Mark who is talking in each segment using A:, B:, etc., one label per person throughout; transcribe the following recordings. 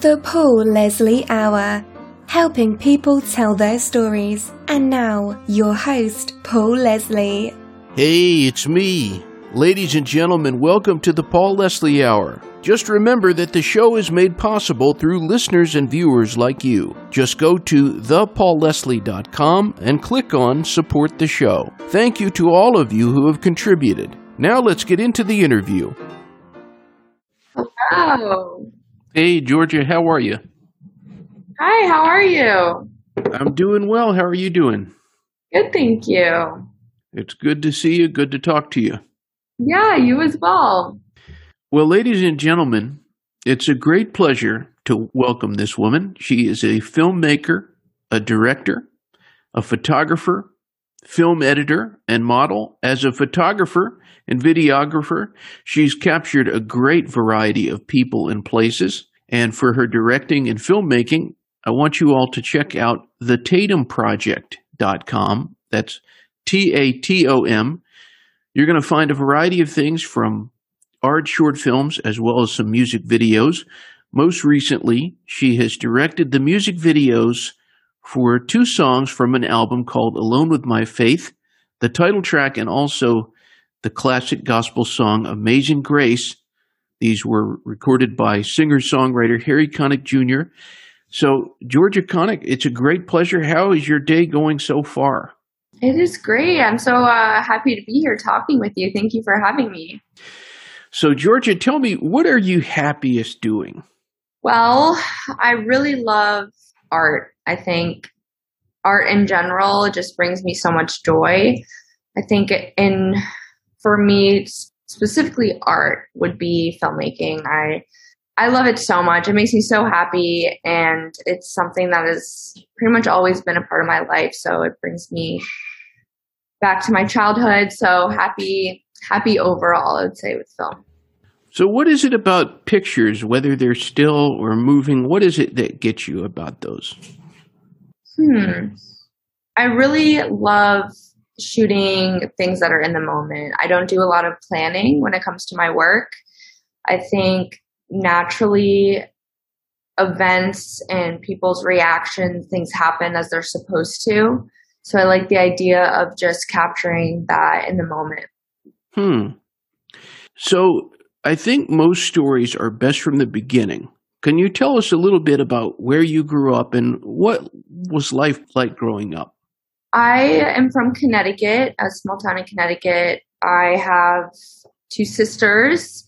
A: The Paul Leslie Hour, helping people tell their stories. And now, your host, Paul Leslie.
B: Hey, it's me. Ladies and gentlemen, welcome to the Paul Leslie Hour. Just remember that the show is made possible through listeners and viewers like you. Just go to thepaulleslie.com and click on Support the Show. Thank you to all of you who have contributed. Now let's get into the interview.
C: Hello.
B: Hey, Georgia, how are you?
C: Hi, how are you?
B: I'm doing well. How are you doing?
C: Good, thank you.
B: It's good to see you. Good to talk to you.
C: Yeah, you as well.
B: Well, ladies and gentlemen, it's a great pleasure to welcome this woman. She is a filmmaker, a director, a photographer, film editor, and model. As a photographer and videographer, she's captured a great variety of people and places. And for her directing and filmmaking, I want you all to check out the thetatomproject.com. That's T A T O M. You're going to find a variety of things from art short films as well as some music videos. Most recently, she has directed the music videos for two songs from an album called Alone with My Faith, the title track, and also the classic gospel song Amazing Grace. These were recorded by singer songwriter Harry Connick Jr. So, Georgia Connick, it's a great pleasure. How is your day going so far?
C: It is great. I'm so uh, happy to be here talking with you. Thank you for having me.
B: So, Georgia, tell me, what are you happiest doing?
C: Well, I really love art. I think art in general just brings me so much joy. I think in for me specifically art would be filmmaking. I I love it so much. It makes me so happy and it's something that has pretty much always been a part of my life, so it brings me back to my childhood. So happy happy overall, I would say with film.
B: So, what is it about pictures, whether they're still or moving? What is it that gets you about those?
C: Hmm. I really love shooting things that are in the moment. I don't do a lot of planning when it comes to my work. I think naturally events and people's reactions, things happen as they're supposed to. So I like the idea of just capturing that in the moment.
B: Hmm. So I think most stories are best from the beginning. Can you tell us a little bit about where you grew up and what was life like growing up?
C: I am from Connecticut, a small town in Connecticut. I have two sisters,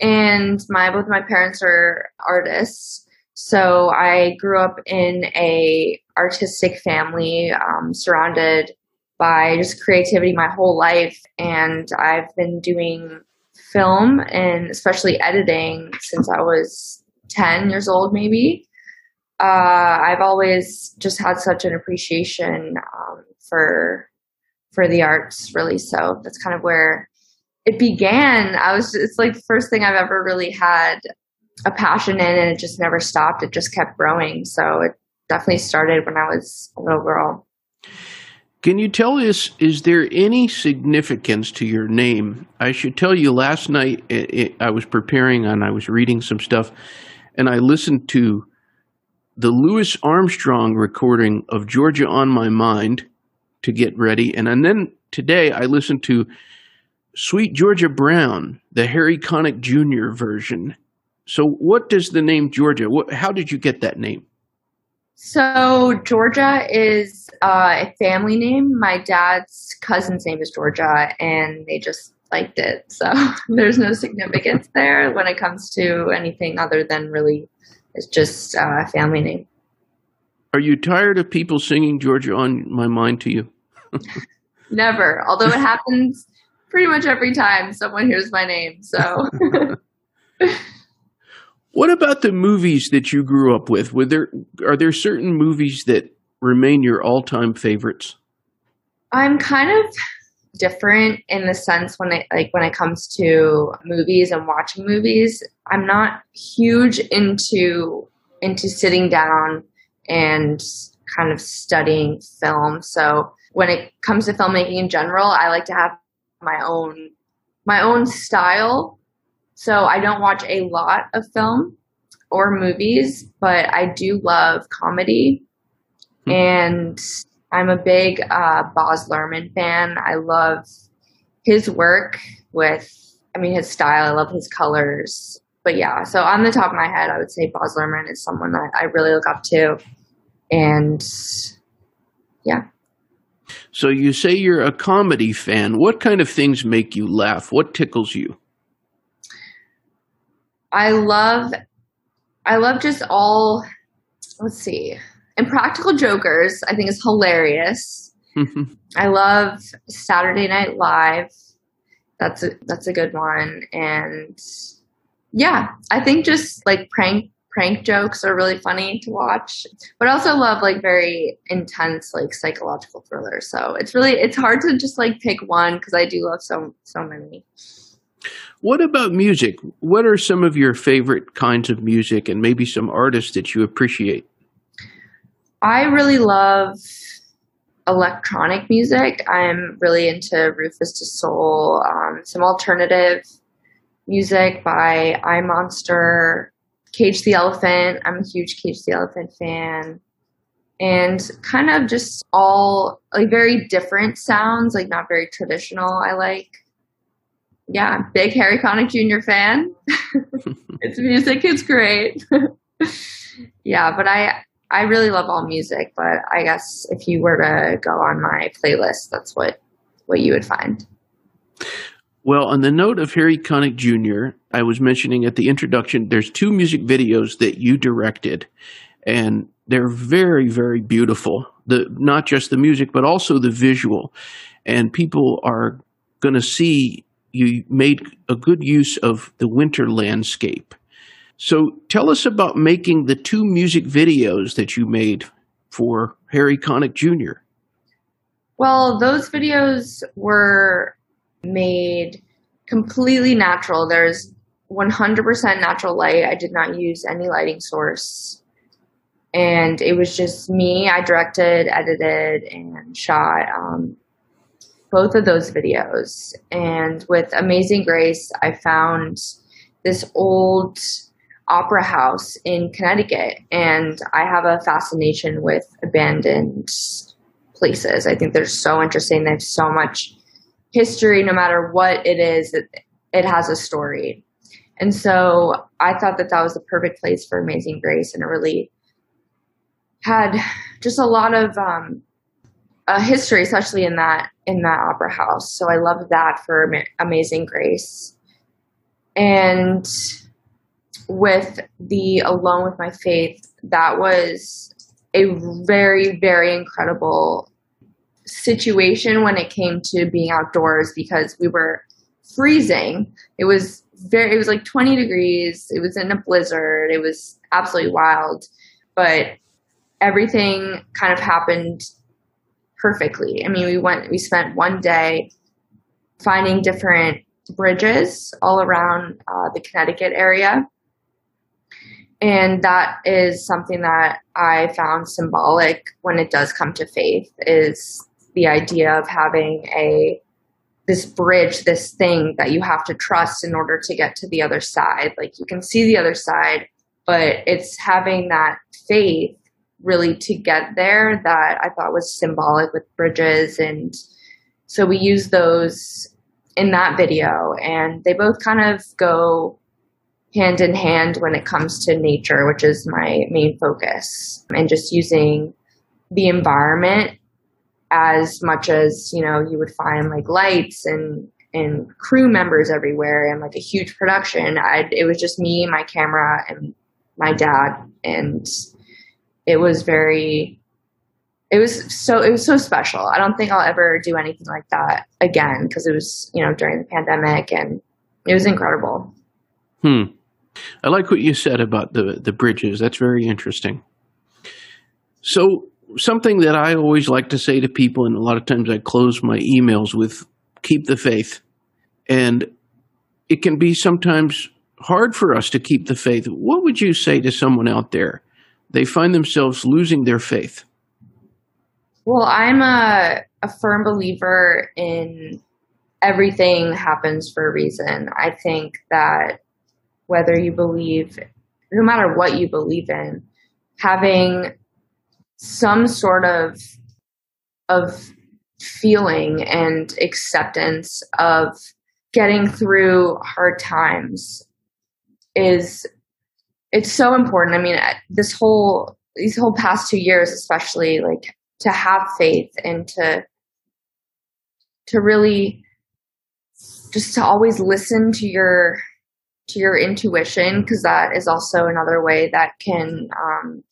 C: and my both my parents are artists. So I grew up in a artistic family, um, surrounded by just creativity my whole life, and I've been doing film and especially editing since I was 10 years old, maybe. Uh, I've always just had such an appreciation um, for for the arts, really. So that's kind of where it began. I was it's like the first thing I've ever really had a passion in, and it just never stopped. It just kept growing. So it definitely started when I was a little girl.
B: Can you tell us, is there any significance to your name? I should tell you, last night it, it, I was preparing and I was reading some stuff, and I listened to the Louis Armstrong recording of Georgia on My Mind to get ready. And, and then today I listened to Sweet Georgia Brown, the Harry Connick Jr. version. So, what does the name Georgia, what, how did you get that name?
C: So Georgia is uh, a family name. My dad's cousin's name is Georgia, and they just liked it. So there's no significance there when it comes to anything other than really it's just uh, a family name.
B: Are you tired of people singing Georgia on my mind to you?
C: Never. Although it happens pretty much every time someone hears my name. So
B: What about the movies that you grew up with? Were there are there certain movies that remain your all-time favorites?
C: I'm kind of different in the sense when it like when it comes to movies and watching movies. I'm not huge into into sitting down and kind of studying film. So when it comes to filmmaking in general, I like to have my own my own style so I don't watch a lot of film. or movies, but I do love comedy. Hmm. And I'm a big uh, Baz Luhrmann fan. I love his work with, I mean, his style. I love his colors. But yeah, so on the top of my head, I would say Baz Luhrmann is someone that I really look up to. And yeah.
B: So you say you're a comedy fan. What kind of things make you laugh? What tickles you?
C: I love I love just all let's see. Impractical Jokers, I think is hilarious. I love Saturday Night Live. That's a that's a good one. And yeah, I think just like prank prank jokes are really funny to watch. But I also love like very intense like psychological thrillers. So it's really it's hard to just like pick one because I do love so so many.
B: What about music? What are some of your favorite kinds of music and maybe some artists that you appreciate?
C: I really love electronic music. I'm really into Rufus Du Sol, um, some alternative music by iMonster, Cage the Elephant. I'm a huge Cage the Elephant fan. And kind of just all like very different sounds, like not very traditional, I like. Yeah, big Harry Connick Jr. fan. its music it's great. yeah, but I I really love all music, but I guess if you were to go on my playlist, that's what what you would find.
B: Well, on the note of Harry Connick Jr., I was mentioning at the introduction, there's two music videos that you directed, and they're very, very beautiful. The not just the music, but also the visual, and people are going to see you made a good use of the winter landscape. So, tell us about making the two music videos that you made for Harry Connick Jr.
C: Well, those videos were made completely natural. There's 100% natural light. I did not use any lighting source. And it was just me. I directed, edited, and shot um, both of those videos. And with Amazing Grace, I found this old opera house in Connecticut. And I have a fascination with abandoned places. I think they're so interesting. They have so much history, no matter what it is, it, it has a story. And so I thought that that was the perfect place for Amazing Grace, and it really had just a lot of um, a history, especially in that in that opera house. So I loved that for Amazing Grace, and with the Alone with My Faith, that was a very very incredible situation when it came to being outdoors because we were freezing. It was very, it was like 20 degrees. It was in a blizzard. It was absolutely wild. But everything kind of happened perfectly. I mean, we went, we spent one day finding different bridges all around uh, the Connecticut area. And that is something that I found symbolic when it does come to faith is the idea of having a this bridge, this thing that you have to trust in order to get to the other side. Like you can see the other side, but it's having that faith really to get there that I thought was symbolic with bridges. And so we use those in that video, and they both kind of go hand in hand when it comes to nature, which is my main focus, and just using the environment as much as you know you would find like lights and and crew members everywhere and like a huge production I, it was just me my camera and my dad. And it was very it was so it was so special. I don't think i'll ever do anything like that again because it was you know during the pandemic and it was incredible.
B: Hmm i like what you said about the the bridges that's very interesting so something that I always like to say to people, and a lot of times I close my emails with keep the faith. And it can be sometimes hard for us to keep the faith. What would you say to someone out there? They find themselves losing their faith.
C: Well, I'm a, a firm believer in everything happens for a reason. I think that whether you believe no matter what you believe in, having some sort of of feeling and acceptance of getting through hard times is it's so important. I mean, this whole these whole past two years, especially, like to have faith and to to really just to always listen to your to your intuition because that is also another way that can um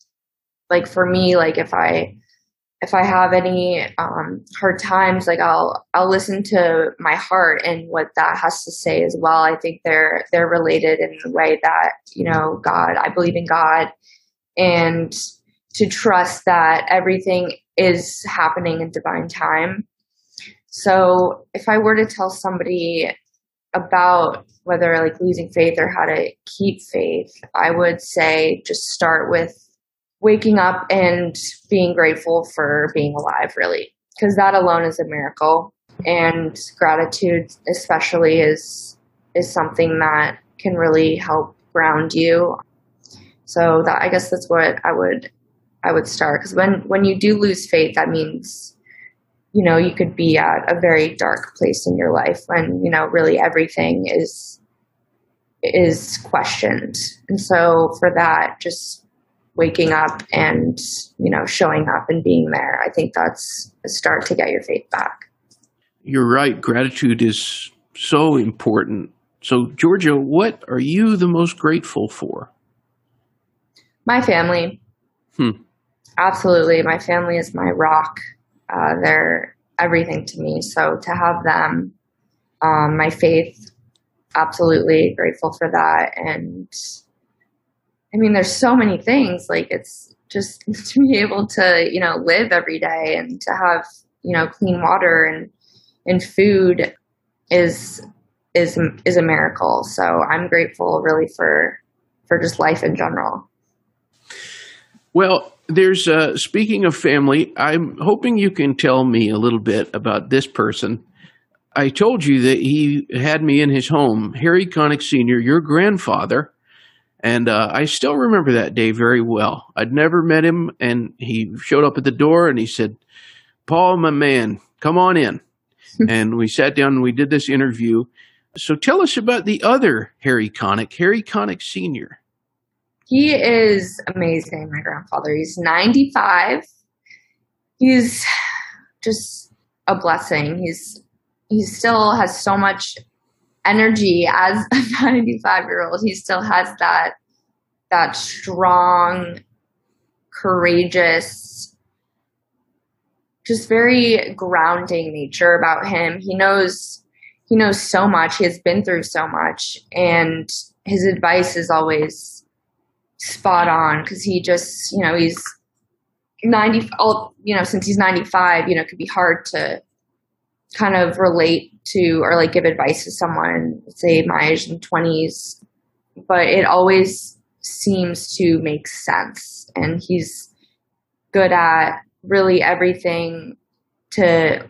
C: like for me like if i if i have any um hard times like i'll i'll listen to my heart and what that has to say as well. I think they're they're related in the way that you know god i believe in god. And to trust that everything is happening in divine time. So if I were to tell somebody about whether like losing faith or how to keep faith, I would say just start with waking up and being grateful for being alive, really, because that alone is a miracle. And gratitude, especially, is is something that can really help ground you. So that I guess that's what I would I would start because when when you do lose faith, that means you know, you could be at a very dark place in your life when, you know, really everything is is questioned. And so for that, just waking up and, you know, showing up and being there, I think that's a start to get your faith back.
B: You're right. Gratitude is so important. So, Georgia, what are you the most grateful for?
C: My family.
B: Hmm.
C: Absolutely. My family is my rock. Uh, they're everything to me. So to have them, um, my faith, absolutely grateful for that. And I mean, there's so many things. Like it's just to be able to, you know, live every day and to have, you know, clean water and and food is is is a miracle. So I'm grateful really for for just life in general.
B: Well, there's uh, speaking of family, I'm hoping you can tell me a little bit about this person. I told you that he had me in his home, Harry Connick Sr., your grandfather, and uh, I still remember that day very well. I'd never met him, and he showed up at the door and he said, Paul, my man, come on in. and we sat down and we did this interview. So tell us about the other Harry Connick, Harry Connick Sr.
C: He is amazing, my grandfather. He's 95. He's just a blessing. He's he still has so much energy as a 95 year old. He still has that that strong, courageous, just very grounding nature about him. He knows he knows so much. He has been through so much and his advice is always spot on because he just, you know, he's 90, all, you know, since he's 95, you know, it could be hard to kind of relate to or like give advice to someone, say my age in 20s, but it always seems to make sense. And he's good at really everything to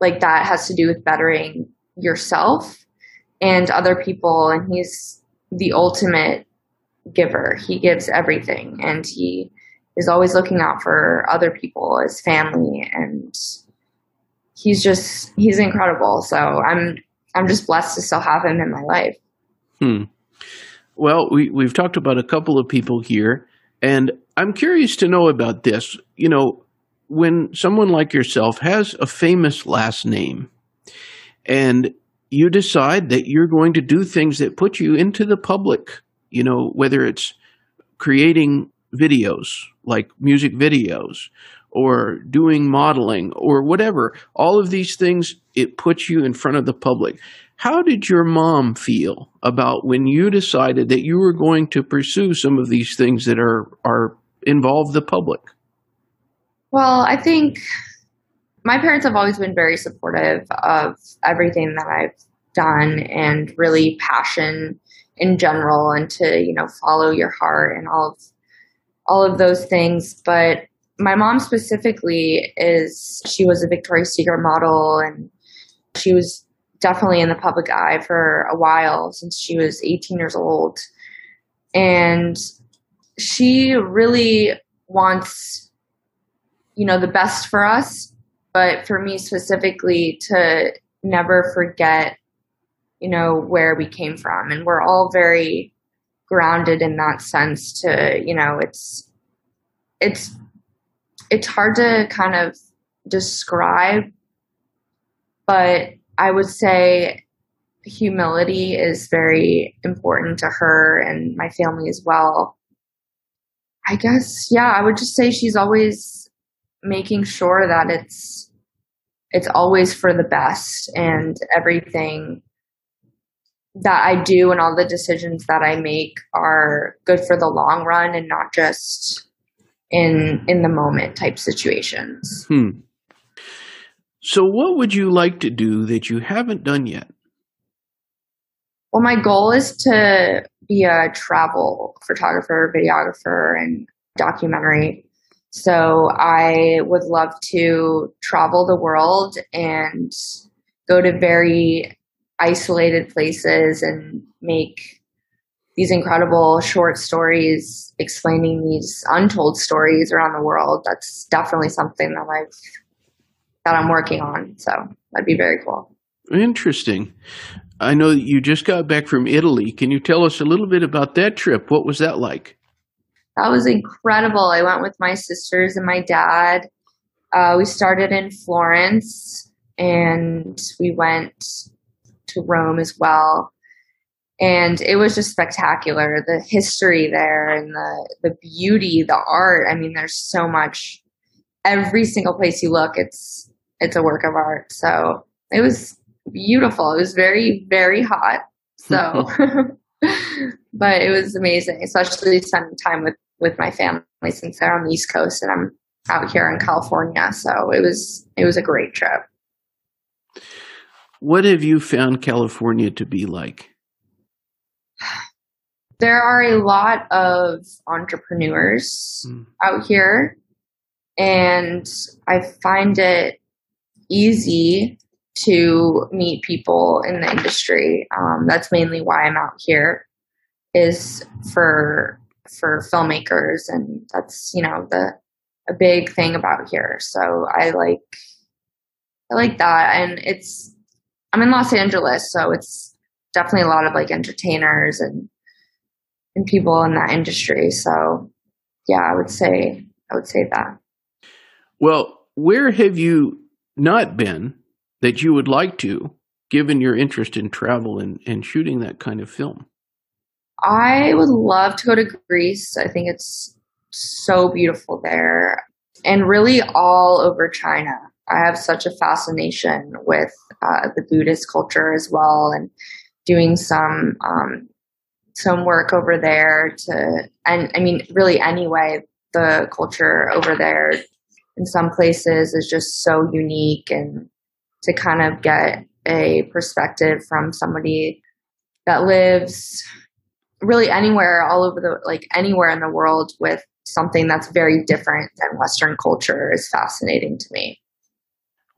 C: like that has to do with bettering yourself and other people. And he's the ultimate giver. He gives everything and he is always looking out for other people, his family, and he's just he's incredible. So I'm I'm just blessed to still have him in my life.
B: Hmm. Well, we we've talked about a couple of people here, and I'm curious to know about this. You know, when someone like yourself has a famous last name, and you decide that you're going to do things that put you into the public you know, whether it's creating videos like music videos or doing modeling or whatever, all of these things, it puts you in front of the public. How did your mom feel about when you decided that you were going to pursue some of these things that are, are involve the public?
C: Well, I think my parents have always been very supportive of everything that I've done and really passion in general and to you know follow your heart and all of all of those things but my mom specifically is she was a Victoria's Secret model and she was definitely in the public eye for a while since she was 18 years old and she really wants, you know, the best for us. But for me specifically, to never forget, you know, where we came from. And we're all very grounded in that sense to, you know, it's, it's, it's hard to kind of describe, but I would say humility is very important to her and my family as well. I guess, yeah, I would just say she's always making sure that it's it's always for the best and everything that I do and all the decisions that I make are good for the long run and not just in in the moment type situations.
B: Hmm. So what would you like to do that you haven't done yet?
C: Well, my goal is to be a travel photographer, videographer, and documentary. So I would love to travel the world and go to very isolated places and make these incredible short stories explaining these untold stories around the world. That's definitely something that I've that I'm working on. So that'd be very cool.
B: Interesting. I know you just got back from Italy. Can you tell us a little bit about that trip? What was that like?
C: That was incredible. I went with my sisters and my dad. Uh, we started in Florence and we went to Rome as well. And it was just spectacular. The history there and the, the beauty, the art. I mean, there's so much. Every single place you look, it's it's a work of art. So it was beautiful. It was very, very hot. So, but it was amazing, especially spending time with, with my family since they're on the East Coast and I'm out here in California. So it was, it was a great trip.
B: What have you found California to be like?
C: There are a lot of entrepreneurs mm. out here, and I find it easy to meet people in the industry. Um, that's mainly why I'm out here, is for for filmmakers, and that's you know the a big thing about here. So I like I like that, and it's I'm in Los Angeles, so it's definitely a lot of like entertainers and and people in that industry. So yeah, I would say I would say that.
B: Well, where have you not been that you would like to, given your interest in travel and, and shooting that kind of film?
C: I would love to go to Greece. I think it's so beautiful there and really all over China. I have such a fascination with uh, the Buddhist culture as well and doing some um, some work over there to and I mean really anyway the culture over there in some places is just so unique and to kind of get a perspective from somebody that lives really anywhere all over the like anywhere in the world with something that's very different than western culture is fascinating to me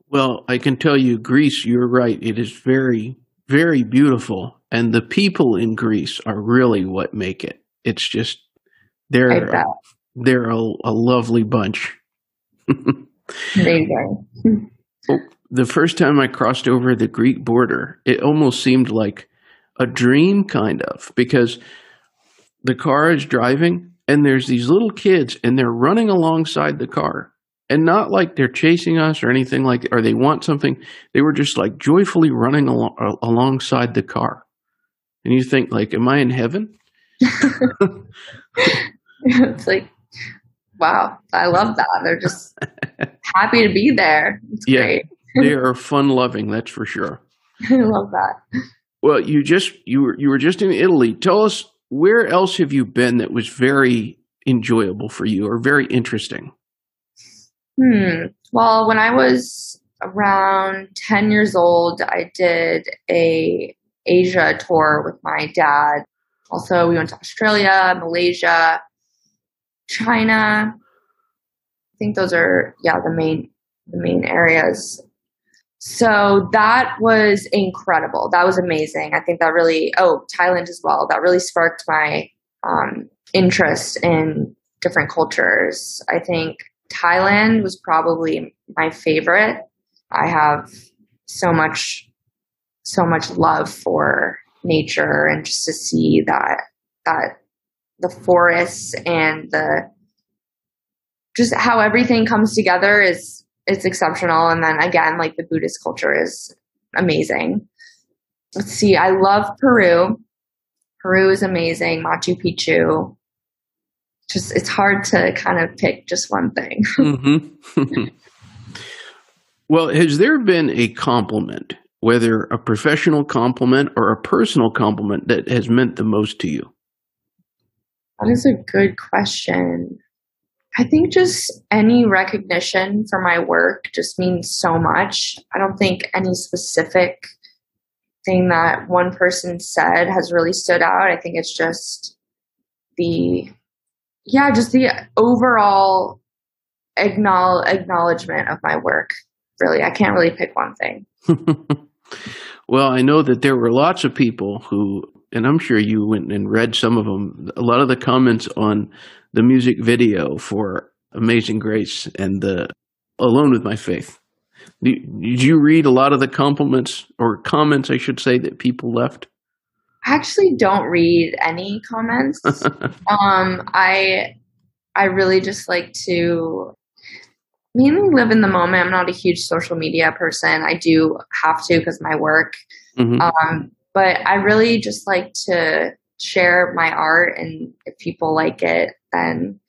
B: well i can tell you greece you're right. It is very very beautiful. And the people in greece are really what make it. It's just they're they're a, a lovely bunch.
C: Amazing.
B: Oh, the first time I crossed over the Greek border, it almost seemed like a dream, kind of, because the car is driving and there's these little kids and they're running alongside the car. And not like they're chasing us or anything like, or they want something. They were just like joyfully running al- uh, alongside the car. And you think, like, am I in heaven?
C: it's like, wow, I love that. They're just happy to be there. It's yeah. great
B: they are fun loving, that's for sure.
C: I love that.
B: Well, you just you were you were just in Italy. Tell us where else have you been that was very enjoyable for you or very interesting?
C: Hmm. Well, when I was around 10 years old, I did a Asia tour with my dad. Also, we went to Australia, Malaysia, China. I think those are yeah, the main the main areas. So that was incredible. That was amazing. I think that really, oh, Thailand as well. That really sparked my um, interest in different cultures. I think Thailand was probably my favorite. I have so much so much love for nature and just to see that that the forests and the just how everything comes together is it's exceptional. And then again like the buddhist culture is amazing. Let's see i love peru. Peru is amazing. Machu picchu just it's hard to kind of pick just one thing mm-hmm.
B: well has there been a compliment whether a professional compliment or a personal compliment that has meant the most to you
C: that is a good question I think just any recognition for my work just means so much. I don't think any specific thing that one person said has really stood out. I think it's just the, yeah, just the overall acknowledgement of my work. Really, I can't really pick one thing.
B: well, I know that there were lots of people who, and I'm sure you went and read some of them. A lot of the comments on the music video for Amazing Grace and the Alone with My Faith. Did you read a lot of the compliments or comments, I should say, that people left?
C: I actually don't read any comments. um, I I really just like to mainly live in the moment. I'm not a huge social media person. I do have to because my work. Mm-hmm. Um, but I really just like to share my art, and if people like it, then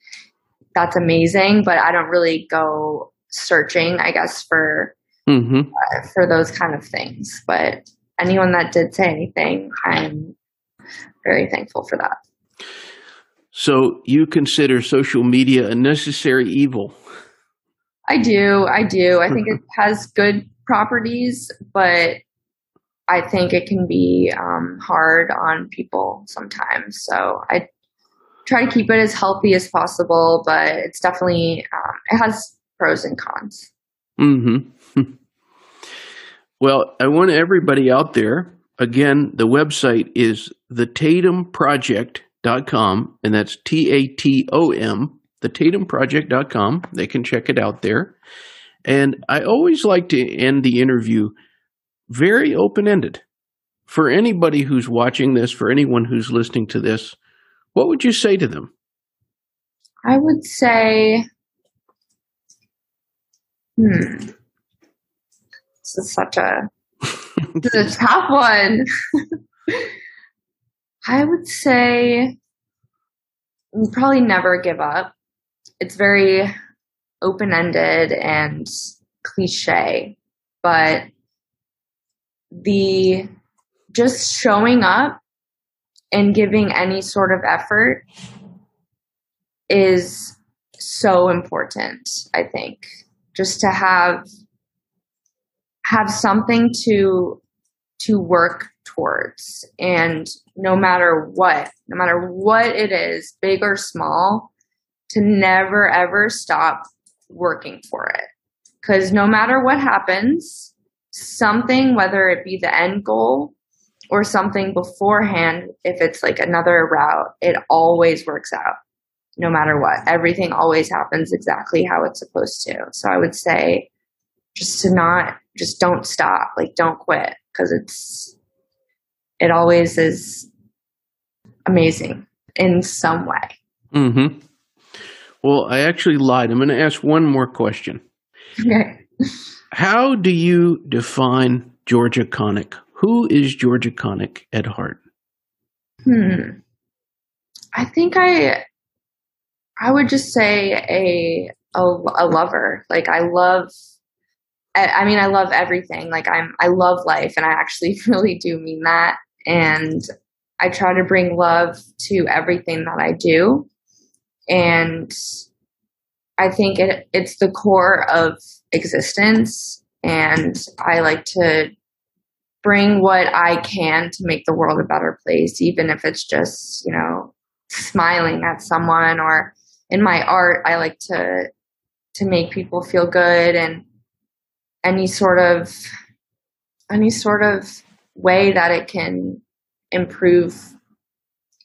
C: that's amazing. But I don't really go searching, I guess, for mm-hmm. uh, for those kind of things. But anyone that did say anything, I'm very thankful for that.
B: So you consider social media a necessary evil?
C: I do. I do. I think it has good properties, but I think it can be um, hard on people sometimes. So I try to keep it as healthy as possible, but it's definitely um, it has pros and cons.
B: Hmm. well, I want everybody out there. Again, the website is thetatomproject.com, and that's T A T O M, thetatomproject.com. They can check it out there. And I always like to end the interview very open ended. For anybody who's watching this, for anyone who's listening to this, what would you say to them?
C: I would say, hmm, this is such a, this is a tough one. I would say probably never give up. It's very open ended and cliche, but the just showing up and giving any sort of effort is so important i think just to have have something to to work towards and no matter what no matter what it is big or small to never ever stop working for it because no matter what happens something whether it be the end goal or something beforehand, if it's like another route, it always works out no matter what. Everything always happens exactly how it's supposed to. So I would say just to not, just don't stop, like don't quit because it's, it always is amazing in some way.
B: Mm-hmm. Well, I actually lied. I'm going to ask one more question. Okay. How do you define Georgia Connick? Who is Georgia Connick at heart?
C: Hmm. I think I I would just say a a, a lover. Like I love I, mean I love everything. Like I'm I love life and I actually really do mean that and I try to bring love to everything that I do. And I think it, it's the core of existence. And I like to bring what I can to make the world a better place, even if it's just, you know, smiling at someone or in my art, I like to, to make people feel good and any sort of, any sort of way that it can improve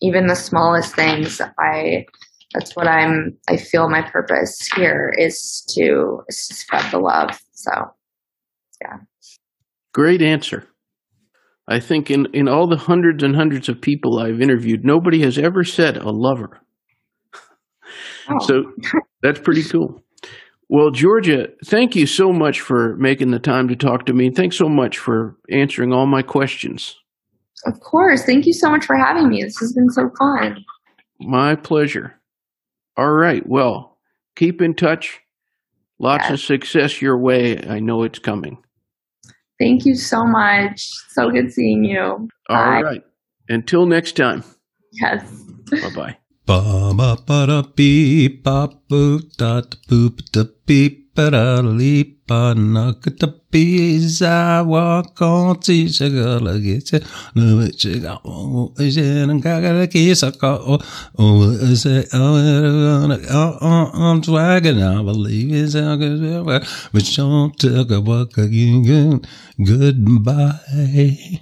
C: even the smallest things, I that's what I'm I feel my purpose here is to, spread the love. So yeah.
B: Great answer. I think in, in all the hundreds and hundreds of people I've interviewed, nobody has ever said a lover. Oh. So that's pretty cool. Well, Georgia, thank you so much for making the time to talk to me. Thanks so much for answering all my questions.
C: Of course. Thank you so much for having me. This has been so fun.
B: My pleasure. All right. Well, keep in touch. Lots yes. of success your way. I know it's coming.
C: Thank you so much. So good seeing you.
B: All Bye. right. Until next time.
C: Yes.
B: Bye bye.
D: Ba ba ba da beep ba boo da boop da beep ba da leap ba knock da bees I walk on to sugar get it no it got oh is it and got kiss I got oh oh is it oh oh I'm swagging I believe it's a good but don't talk about again goodbye